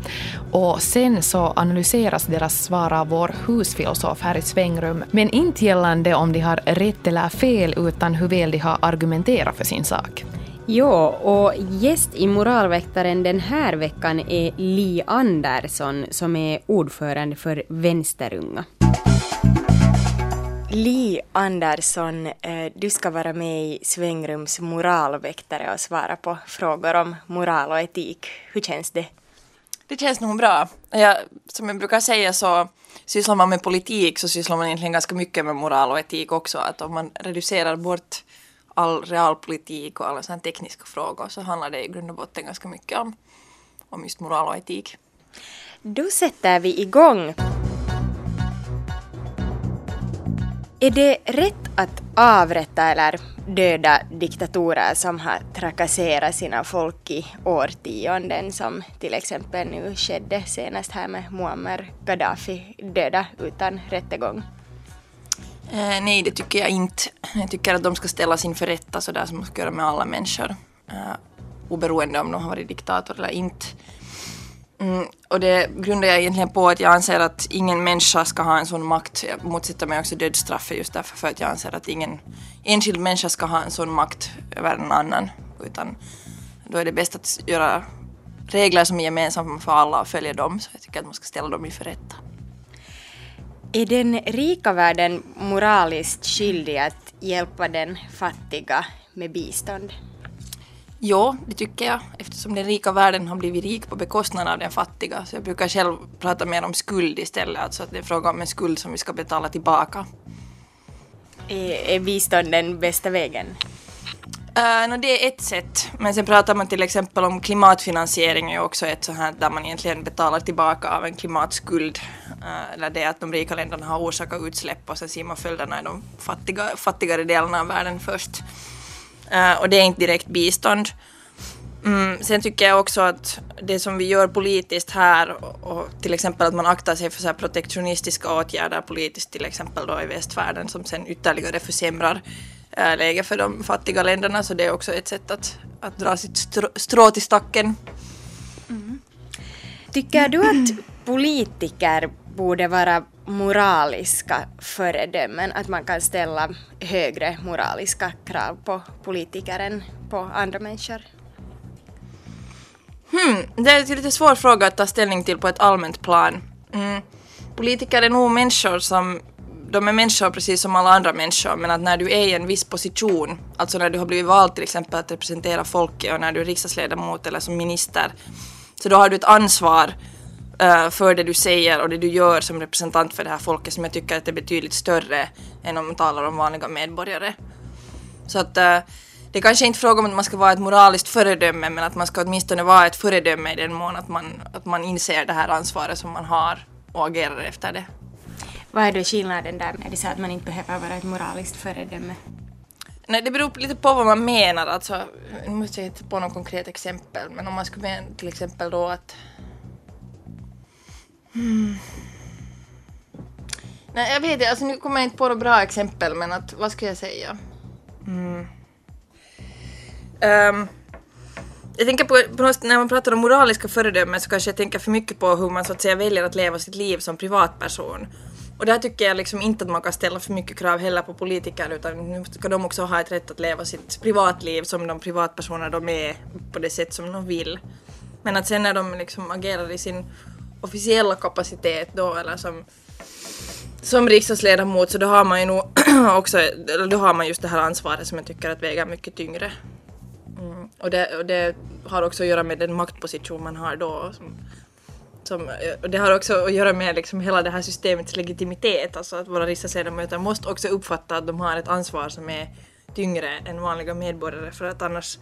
Och sen så analyseras deras svar av vår husfilosof här i Svängrum. Men inte gällande om de har rätt eller fel utan hur väl de har argumenterat för sin sak. Ja, och gäst i Moralväktaren den här veckan är Li Andersson som är ordförande för Vänsterunga. Li Andersson, eh, du ska vara med i Svängrums moralväktare och svara på frågor om moral och etik. Hur känns det? Det känns nog bra. Jag, som jag brukar säga så sysslar man med politik så sysslar man egentligen ganska mycket med moral och etik också. Att om man reducerar bort all realpolitik och alla sådana tekniska frågor så handlar det i grund och botten ganska mycket om, om just moral och etik. Då sätter vi igång. Är det rätt att avrätta eller döda diktatorer som har trakasserat sina folk i årtionden som till exempel nu skedde senast här med Muammar Gaddafi döda utan rättegång? Eh, nej, det tycker jag inte. Jag tycker att de ska ställas inför rätta sådär som man ska göra med alla människor. Eh, oberoende om de har varit diktator eller inte. Mm, och det grundar jag egentligen på att jag anser att ingen människa ska ha en sån makt. Jag motsätter mig också dödsstraffet just därför för att jag anser att ingen enskild människa ska ha en sån makt över en annan. Utan då är det bäst att göra regler som är gemensamma för alla och följa dem. Så jag tycker att man ska ställa dem inför rätta. Är den rika världen moraliskt skyldig att hjälpa den fattiga med bistånd? Ja, det tycker jag, eftersom den rika världen har blivit rik på bekostnad av den fattiga. Så jag brukar själv prata mer om skuld istället, alltså att det är fråga om en skuld som vi ska betala tillbaka. Är, är bistånd den bästa vägen? Uh, no, det är ett sätt, men sen pratar man till exempel om klimatfinansiering är också ett så här där man egentligen betalar tillbaka av en klimatskuld. Uh, eller det att de rika länderna har orsakat utsläpp och sen ser man följderna i de fattiga, fattigare delarna av världen först. Eh, och det är inte direkt bistånd. Mm, sen tycker jag också att det som vi gör politiskt här och, och till exempel att man aktar sig för så protektionistiska åtgärder politiskt till exempel då i västvärlden som sen ytterligare försämrar äh, läget för de fattiga länderna så det är också ett sätt att, att dra sitt strå, strå till stacken. Mm. Tycker du att politiker borde vara moraliska föredömen, att man kan ställa högre moraliska krav på politiker än på andra människor? Hmm, det är en lite svår fråga att ta ställning till på ett allmänt plan. Mm. Politiker är nog människor som de är människor precis som alla andra människor men att när du är i en viss position, alltså när du har blivit vald till exempel att representera folket och när du är riksdagsledamot eller som minister, så då har du ett ansvar för det du säger och det du gör som representant för det här folket som jag tycker att är betydligt större än om man talar om vanliga medborgare. Så att uh, det är kanske inte fråga om att man ska vara ett moraliskt föredöme men att man ska åtminstone vara ett föredöme i den mån att man, att man inser det här ansvaret som man har och agerar efter det. Vad är då skillnaden där med det att man inte behöver vara ett moraliskt föredöme? Nej, det beror lite på vad man menar. Alltså, nu måste jag hitta på något konkret exempel. Men om man skulle mena till exempel då att... Mm. Nej, jag vet inte. Alltså, nu kommer jag inte på några bra exempel, men att, vad ska jag säga? Mm. Um, jag tänker på, på något, när man pratar om moraliska föredömen så kanske jag tänker för mycket på hur man så att säga väljer att leva sitt liv som privatperson. Och där tycker jag liksom inte att man kan ställa för mycket krav heller på politiker utan nu ska de också ha ett rätt att leva sitt privatliv som de privatpersoner de är på det sätt som de vill. Men att sen när de liksom agerar i sin officiella kapacitet då eller som, som riksdagsledamot så då har man ju nog också, då har man just det här ansvaret som jag tycker att väger mycket tyngre. Mm. Och, det, och det har också att göra med den maktposition man har då. Som, som, eh, och det har också att göra med liksom hela det här systemets legitimitet, alltså att våra riksdagsledamöter måste också uppfatta att de har ett ansvar som är tyngre än vanliga medborgare för att annars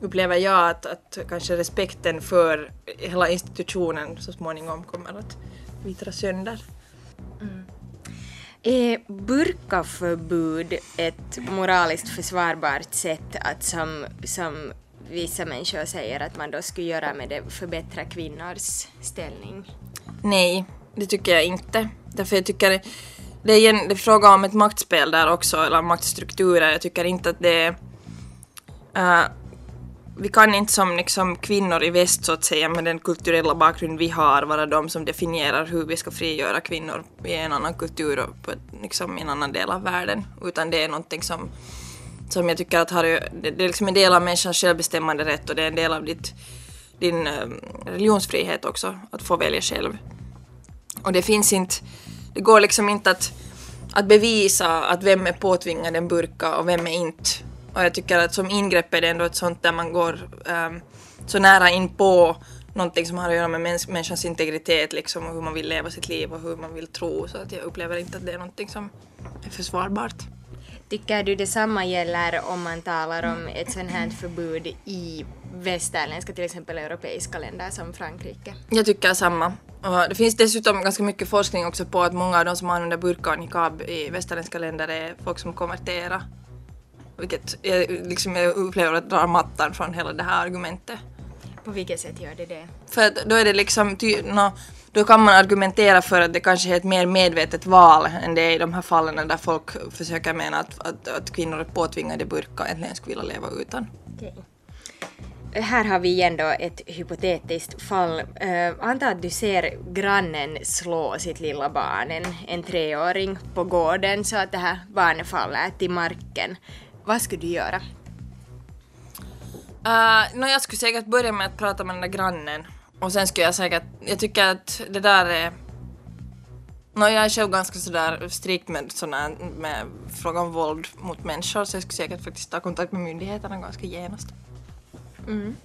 upplever jag att, att kanske respekten för hela institutionen så småningom kommer att vittra sönder. Mm. Är burkaförbud ett moraliskt försvarbart sätt att som, som vissa människor säger att man då skulle göra med det förbättra kvinnors ställning? Nej, det tycker jag inte. Därför jag tycker det är en det är fråga om ett maktspel där också, eller maktstrukturer. Jag tycker inte att det är... Uh, vi kan inte som liksom kvinnor i väst så att säga med den kulturella bakgrund vi har vara de som definierar hur vi ska frigöra kvinnor i en annan kultur och på ett, liksom, i en annan del av världen. Utan det är någonting som som jag tycker att har, det är liksom en del av människans självbestämmande rätt och det är en del av ditt, din ehm, religionsfrihet också, att få välja själv. Och det finns inte, det går liksom inte att, att bevisa att vem är påtvingad en burka och vem är inte. Och jag tycker att som ingrepp är det ändå ett sånt där man går um, så nära in på någonting som har att göra med mäns människans integritet liksom och hur man vill leva sitt liv och hur man vill tro så att jag upplever inte att det är någonting som är försvarbart. Tycker du detsamma gäller om man talar om ett sånt här förbud i västerländska, till exempel europeiska länder som Frankrike? Jag tycker samma. Och det finns dessutom ganska mycket forskning också på att många av de som använder burka och niqab i västerländska länder är folk som konverterar. Vilket jag, liksom, jag upplever att drar mattan från hela det här argumentet. På vilket sätt gör det det? För att då är det liksom, ty, no, då kan man argumentera för att det kanske är ett mer medvetet val än det är i de här fallen där folk försöker mena att, att, att kvinnor är påtvingade burka och äntligen skulle vilja leva utan. Okay. Här har vi igen då ett hypotetiskt fall. Uh, anta att du ser grannen slå sitt lilla barn, en, en treåring, på gården så att det här barnet faller till marken. Vad skulle du göra? Uh, no, jag skulle säkert börja med att prata med den där grannen och sen skulle jag säkert, jag tycker att det där är No, jag är själv ganska sådär strikt med, sådana, med frågan om våld mot människor så jag skulle säkert faktiskt ta kontakt med myndigheterna ganska genast. Mm.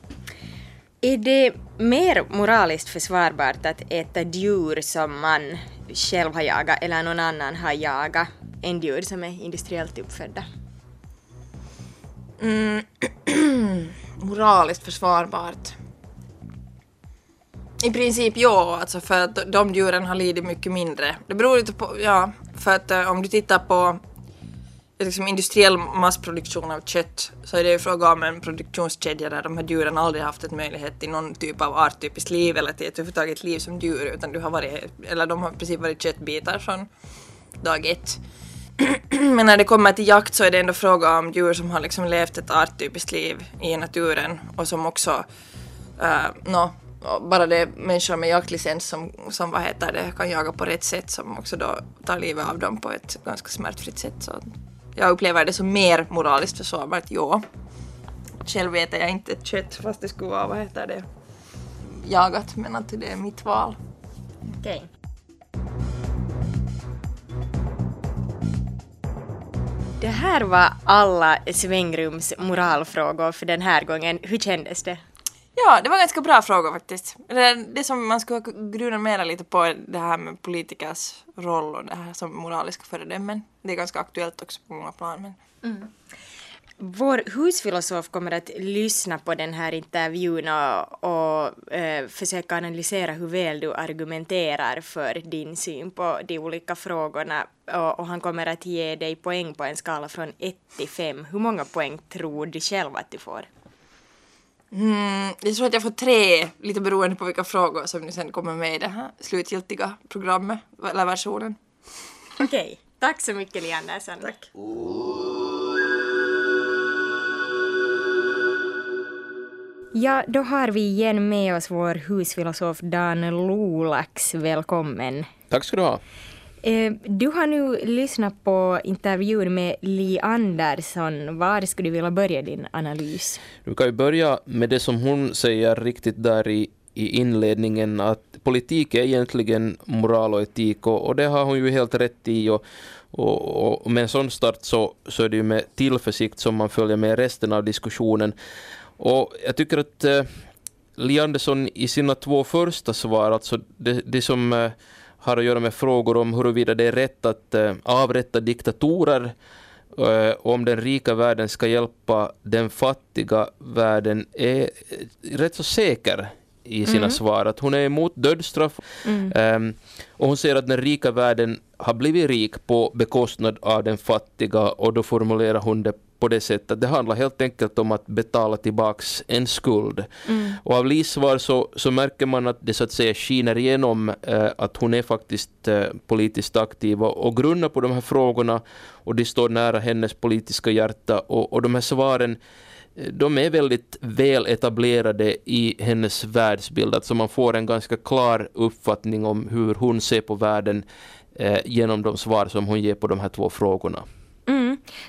Är det mer moraliskt försvarbart att äta djur som man själv har jagat eller någon annan har jagat än djur som är industriellt uppfödda? Mm. moraliskt försvarbart. I princip ja, alltså för att de djuren har lidit mycket mindre. Det beror lite på, ja, för att uh, om du tittar på liksom industriell massproduktion av kött så är det ju fråga om en produktionskedja där de här djuren aldrig haft en möjlighet till någon typ av arttypiskt liv eller till ett överhuvudtaget liv som djur utan du har varit, eller de har i princip varit köttbitar från dag ett. Men när det kommer till jakt så är det ändå fråga om djur som har liksom levt ett arttypiskt liv i naturen och som också, eh, uh, no, bara det är människor med jaktlicens som, som vad heter det, kan jaga på rätt sätt som också då tar livet av dem på ett ganska smärtfritt sätt. Så jag upplever det som mer moraliskt försvarbart, ja. Själv äter jag inte kött fast det skulle vara, vad heter det, jagat men att det är mitt val. Okej. Okay. Det här var alla svängrums moralfrågor för den här gången. Hur kändes det? Ja, det var ganska bra fråga faktiskt. Det, det som man skulle gruna mera lite på det här med politikers roll och det här som moraliska föredömen. Det är ganska aktuellt också på många plan. Men... Mm. Vår husfilosof kommer att lyssna på den här intervjun och, och äh, försöka analysera hur väl du argumenterar för din syn på de olika frågorna och, och, han kommer att ge dig poäng på en skala från 1 till 5. Hur många poäng tror du själv att du får? Mm, jag tror att jag får tre, lite beroende på vilka frågor som ni sen kommer med i det här slutgiltiga programmet, eller versionen. Okej, okay. tack så mycket Li Andersson. Tack. Ja, då har vi igen med oss vår husfilosof Dan Lolax. Välkommen. Tack ska du ha. Eh, du har nu lyssnat på intervjun med Li Andersson. Var skulle du vilja börja din analys? Du kan ju börja med det som hon säger riktigt där i, i inledningen att politik är egentligen moral och etik och, och det har hon ju helt rätt i. Och, och, och med en sån start så, så är det ju med tillförsikt som man följer med resten av diskussionen. Och jag tycker att eh, Li Andersson i sina två första svar, alltså det, det som eh, har att göra med frågor om huruvida det är rätt att eh, avrätta diktatorer eh, och om den rika världen ska hjälpa den fattiga världen är eh, rätt så säker i sina mm. svar. Att hon är emot dödsstraff mm. um, och hon säger att den rika världen har blivit rik på bekostnad av den fattiga och då formulerar hon det på det sättet. Det handlar helt enkelt om att betala tillbaks en skuld. Mm. Och av Lis svar så, så märker man att det så att säga skiner igenom eh, att hon är faktiskt eh, politiskt aktiv och, och grunnar på de här frågorna och de står nära hennes politiska hjärta och, och de här svaren eh, de är väldigt väl etablerade i hennes världsbild. Alltså man får en ganska klar uppfattning om hur hon ser på världen eh, genom de svar som hon ger på de här två frågorna.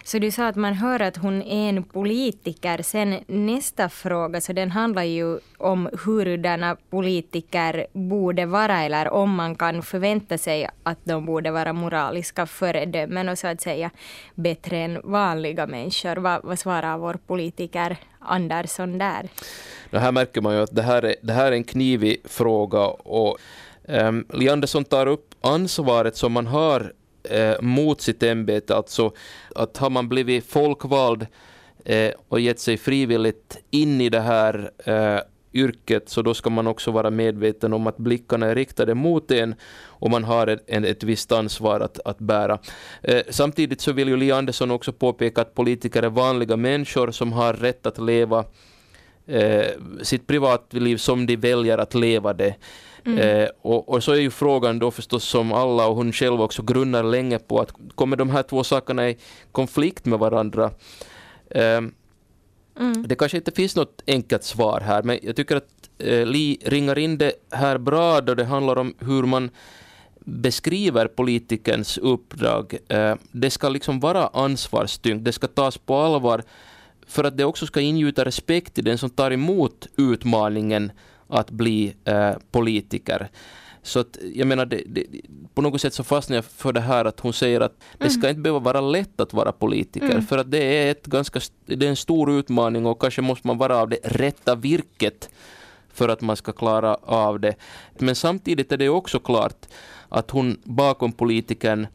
Så du sa att man hör att hon är en politiker. Sen nästa fråga, så den handlar ju om hurudana politiker borde vara eller om man kan förvänta sig att de borde vara moraliska föredömen och så att säga bättre än vanliga människor. Vad, vad svarar vår politiker Andersson där? Det här märker man ju att det här är, det här är en knivig fråga och um, Li Andersson tar upp ansvaret som man har eh, mot sitt ämbete, alltså att har man blivit folkvald eh, och gett sig frivilligt in i det här eh, yrket så då ska man också vara medveten om att blickarna är riktade mot en och man har ett, ett visst ansvar att, att bära. Eh, samtidigt så vill ju Li Andersson också påpeka att politiker är vanliga människor som har rätt att leva eh, sitt privatliv som de väljer att leva det. Mm. Eh, och, och, så är ju frågan då förstås som alla och hon själv också grunnar länge på att kommer de här två sakerna i konflikt med varandra? Eh, mm. Det kanske inte finns något enkelt svar här men jag tycker att eh, Li ringar in det här bra då det handlar om hur man beskriver politikerns uppdrag. Eh, det ska liksom vara ansvarstyngt, det ska tas på allvar för att det också ska ingjuta respekt till den som tar emot utmaningen att bli eh, politiker. Så att, jag menar, det, det, på något sätt så fastnar jag för det här att hon säger att det ska mm. inte behöva vara lätt att vara politiker, mm. för att det är, ett ganska, det är en stor utmaning och kanske måste man vara av det rätta virket för att man ska klara av det. Men samtidigt är det också klart att hon bakom politikern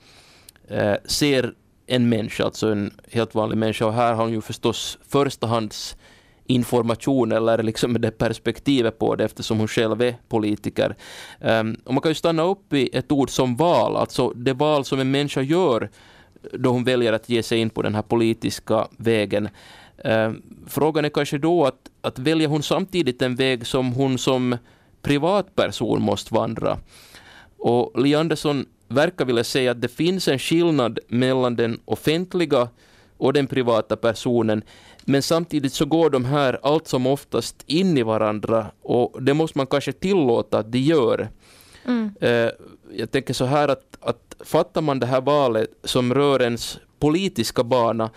eh, ser en människa, alltså en helt vanlig människa. Och här har hon ju förstås förstahands information eller liksom det perspektivet på det eftersom hon själv är politiker. Um, och man kan ju stanna upp i ett ord som val, alltså det val som en människa gör då hon väljer att ge sig in på den här politiska vägen. Um, frågan är kanske då att, att välja hon samtidigt en väg som hon som privatperson måste vandra. Och Li Andersson verkar vilja säga att det finns en skillnad mellan den offentliga och den privata personen. Men samtidigt så går de här allt som oftast in i varandra och det måste man kanske tillåta att de gör. Mm. Eh, jag tänker så här att, att fattar man det här valet som rör ens politiska bana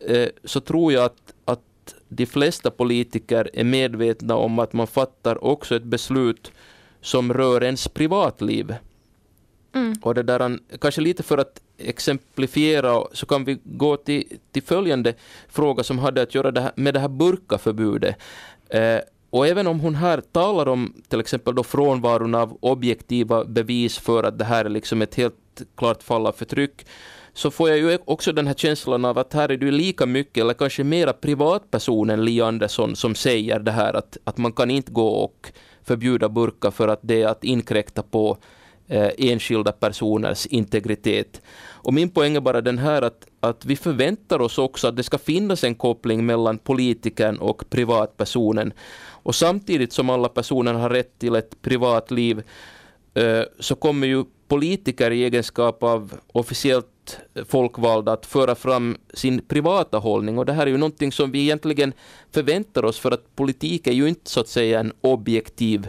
eh, så tror jag att, att de flesta politiker är medvetna om att man fattar också ett beslut som rör ens privatliv. Mm. Och det där, kanske lite för att exemplifiera så kan vi gå till, till följande fråga som hade att göra det här, med det här burkaförbudet. Eh, och även om hon här talar om till exempel då frånvaron av objektiva bevis för att det här är liksom ett helt klart fall av förtryck så får jag ju också den här känslan av att här är det lika mycket eller kanske mera privatpersonen Li Andersson som säger det här att, att man kan inte gå och förbjuda burka för att det är att inkräkta på eh, enskilda personers integritet. Och min poäng är bara den här att, att vi förväntar oss också att det ska finnas en koppling mellan politikern och privatpersonen. Och samtidigt som alla personer har rätt till ett privatliv eh, så kommer ju politiker i egenskap av officiellt folkvalda att föra fram sin privata hållning och det här är ju någonting som vi egentligen förväntar oss för att politik är ju inte så att säga en objektiv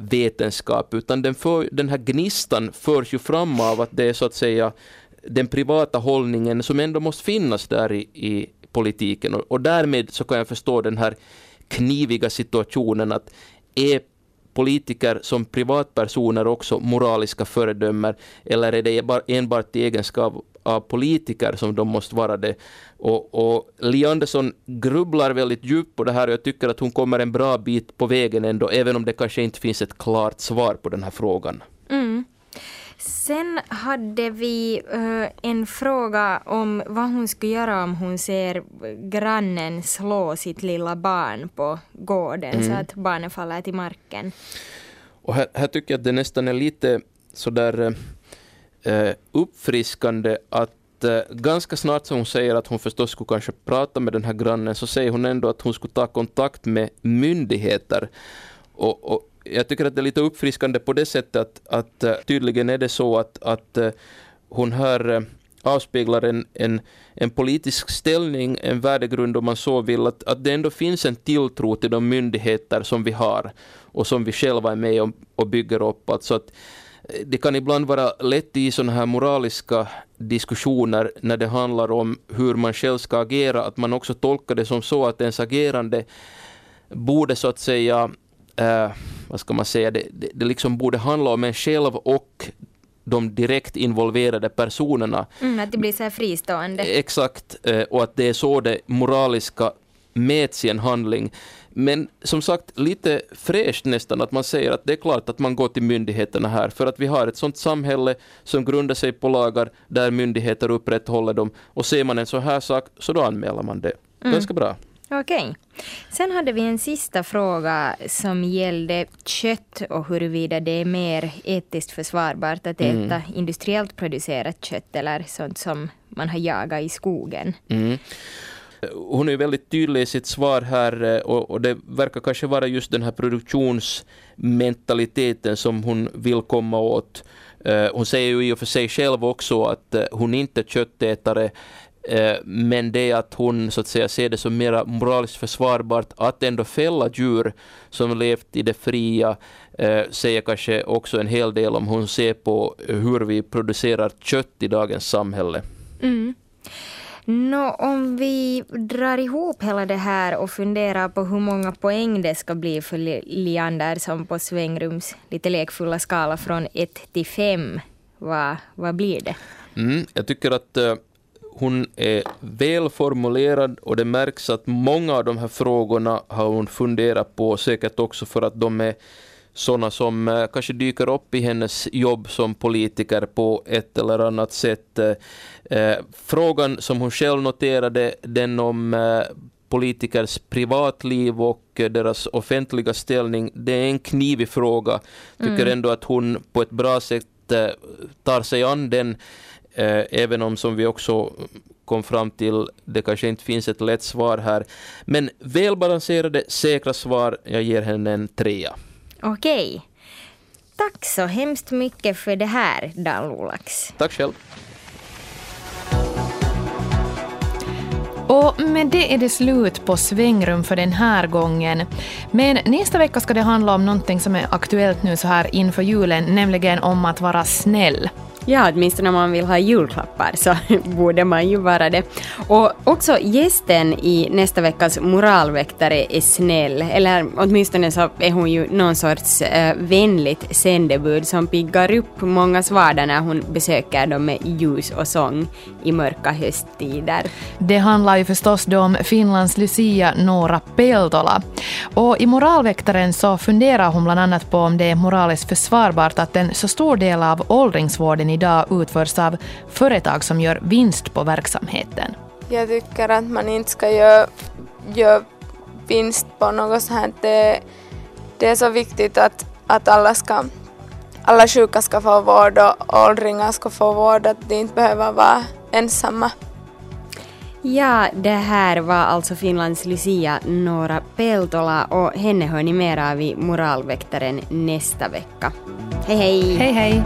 vetenskap, utan den, för, den här gnistan förs ju fram av att det är så att säga den privata hållningen som ändå måste finnas där i, i politiken. Och, och därmed så kan jag förstå den här kniviga situationen att är politiker som privatpersoner också moraliska föredömer eller är det enbart i egenskap av politiker som de måste vara det. Och, och Li Andersson grubblar väldigt djupt på det här och jag tycker att hon kommer en bra bit på vägen ändå, även om det kanske inte finns ett klart svar på den här frågan. Mm. Sen hade vi uh, en fråga om vad hon skulle göra om hon ser grannen slå sitt lilla barn på gården mm. så att barnet faller till marken. Och här, här, tycker jag att det nästan är lite sådär Eh, uppfriskande att eh, ganska snart som hon säger att hon förstås skulle kanske prata med den här grannen så säger hon ändå att hon skulle ta kontakt med myndigheter. Och, och jag tycker att det är lite uppfriskande på det sättet att, att eh, tydligen är det så att, att hon här avspeglar en, en, en politisk ställning, en värdegrund om man så vill, att, att det ändå finns en tilltro till de myndigheter som vi har och som vi själva är med och, och bygger upp. Alltså att det kan ibland vara lätt i sådana här moraliska diskussioner när det handlar om hur man själv ska agera, att man också tolkar det som så att ens agerande borde så att säga eh, vad ska man säga, det, det, det liksom borde handla om en själv och de direkt involverade personerna. Mm, att det blir så här fristående. Exakt, eh, och att det är så det moraliska mäts i en handling. Men som sagt, lite fräscht nästan att man säger att det är klart att man går till myndigheterna här, för att vi har ett sådant samhälle som grundar sig på lagar där myndigheter upprätthåller dem. Och ser man en så här sak, så då anmäler man det. Mm. Ganska bra. Okej. Sen hade vi en sista fråga som gällde kött och huruvida det är mer etiskt försvarbart att äta mm. industriellt producerat kött eller sånt som man har jagat i skogen. Mm. Hon är väldigt tydlig i sitt svar här eh, och, och, det verkar kanske vara just den här produktionsmentaliteten som hon vill komma åt. Eh, hon säger ju i och för sig själv också att eh, hon inte är köttätare men det att hon så att säga ser det som mer moraliskt försvarbart att ändå fälla djur som levt i det fria säger kanske också en hel del om hon ser på hur vi producerar kött i dagens samhälle. Mm. Nå, om vi drar ihop hela det här och funderar på hur många poäng det ska bli för Liander som på svängrums lite lekfulla skala från 1 till 5, vad, vad blir det? Mm, jag tycker att uh, hon är välformulerad och det märks att många av de här frågorna har hon funderat på, säkert också för att de är sådana som uh, kanske dyker upp i hennes jobb som politiker på ett eller annat sätt. Uh, Eh, frågan som hon själv noterade, den om eh, politikers privatliv och deras offentliga ställning, det är en knivig fråga. Tycker mm. ändå att hon på ett bra sätt eh, tar sig an den, även om som vi också kom fram till, det kanske inte finns ett lätt svar här. Men välbalanserade, säkra svar, jag ger henne en trea. Okej. Tack så hemskt mycket för det här, Dan Lolax. Tack själv. Och med det är det slut på svängrum för den här gången. Men nästa vecka ska det handla om någonting som är aktuellt nu så här inför julen, nämligen om att vara snäll. Ja, åtminstone om man vill ha julklappar så borde man ju vara det. Och också gästen i nästa veckas moralväktare är snäll, eller åtminstone så är hon ju någon sorts äh, vänligt sändebud som piggar upp mångas vardag när hon besöker dem med ljus och sång i mörka hösttider. Det handlar ju förstås då om Finlands Lucia Nora Peltola. Och i moralväktaren så funderar hon bland annat på om det är moraliskt försvarbart att en så stor del av åldringsvården i idag utförs av företag som gör vinst på verksamheten. Jag tycker att man inte ska göra, göra vinst på något sånt. Det, det är så viktigt att, att alla, ska, alla sjuka ska få vård och åldringar ska få vård, att de inte behöver vara ensamma. Ja, det här var alltså Finlands Lucia Nora Peltola och henne hör ni mer av i Moralväktaren nästa vecka. Hej hej! Hej hej!